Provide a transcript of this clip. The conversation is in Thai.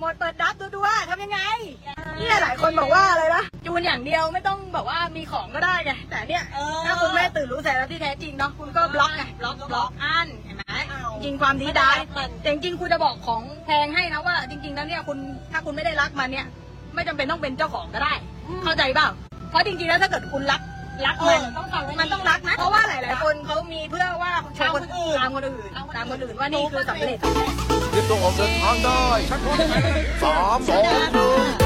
หมดเปิดดับดูดูว่าทำยังไงเนี่ยหลายคนบอกว่าอะไรนะจูนอย่างเดียวไม่ต้องบอกว่ามีของก็ได้ไงแต่เนี่ยถ้าคุณแม่ตื่นรู้แสแล้วที่แท้จริงเนาะคุณก็บล็อกไงบล็อกบล็อกอันเห็นไหมจริงความดีได้ริงจริงคุณจะบอกของแพงให้นะว่า จริง ๆ แล้วเนี่ยคุณถ้าคุณไม่ได้รักมันเนี่ย ไม่จำเป็นต้องเป็นเจ้าของก็ได้ เข้าใจเปล่าเพราะจริงๆแล้วถ้าเกิดคุณรักรักมันมันต้องรักนะเพราะว่าหลาย ๆ คนเขามีเพื่อว่าชาวคนอื่นตามคนอื่นตามคนอื่นว่านี่คือสำเร็จ เตรียมตัวออกเดินทางได้ชักรถสามสองหนึ่ง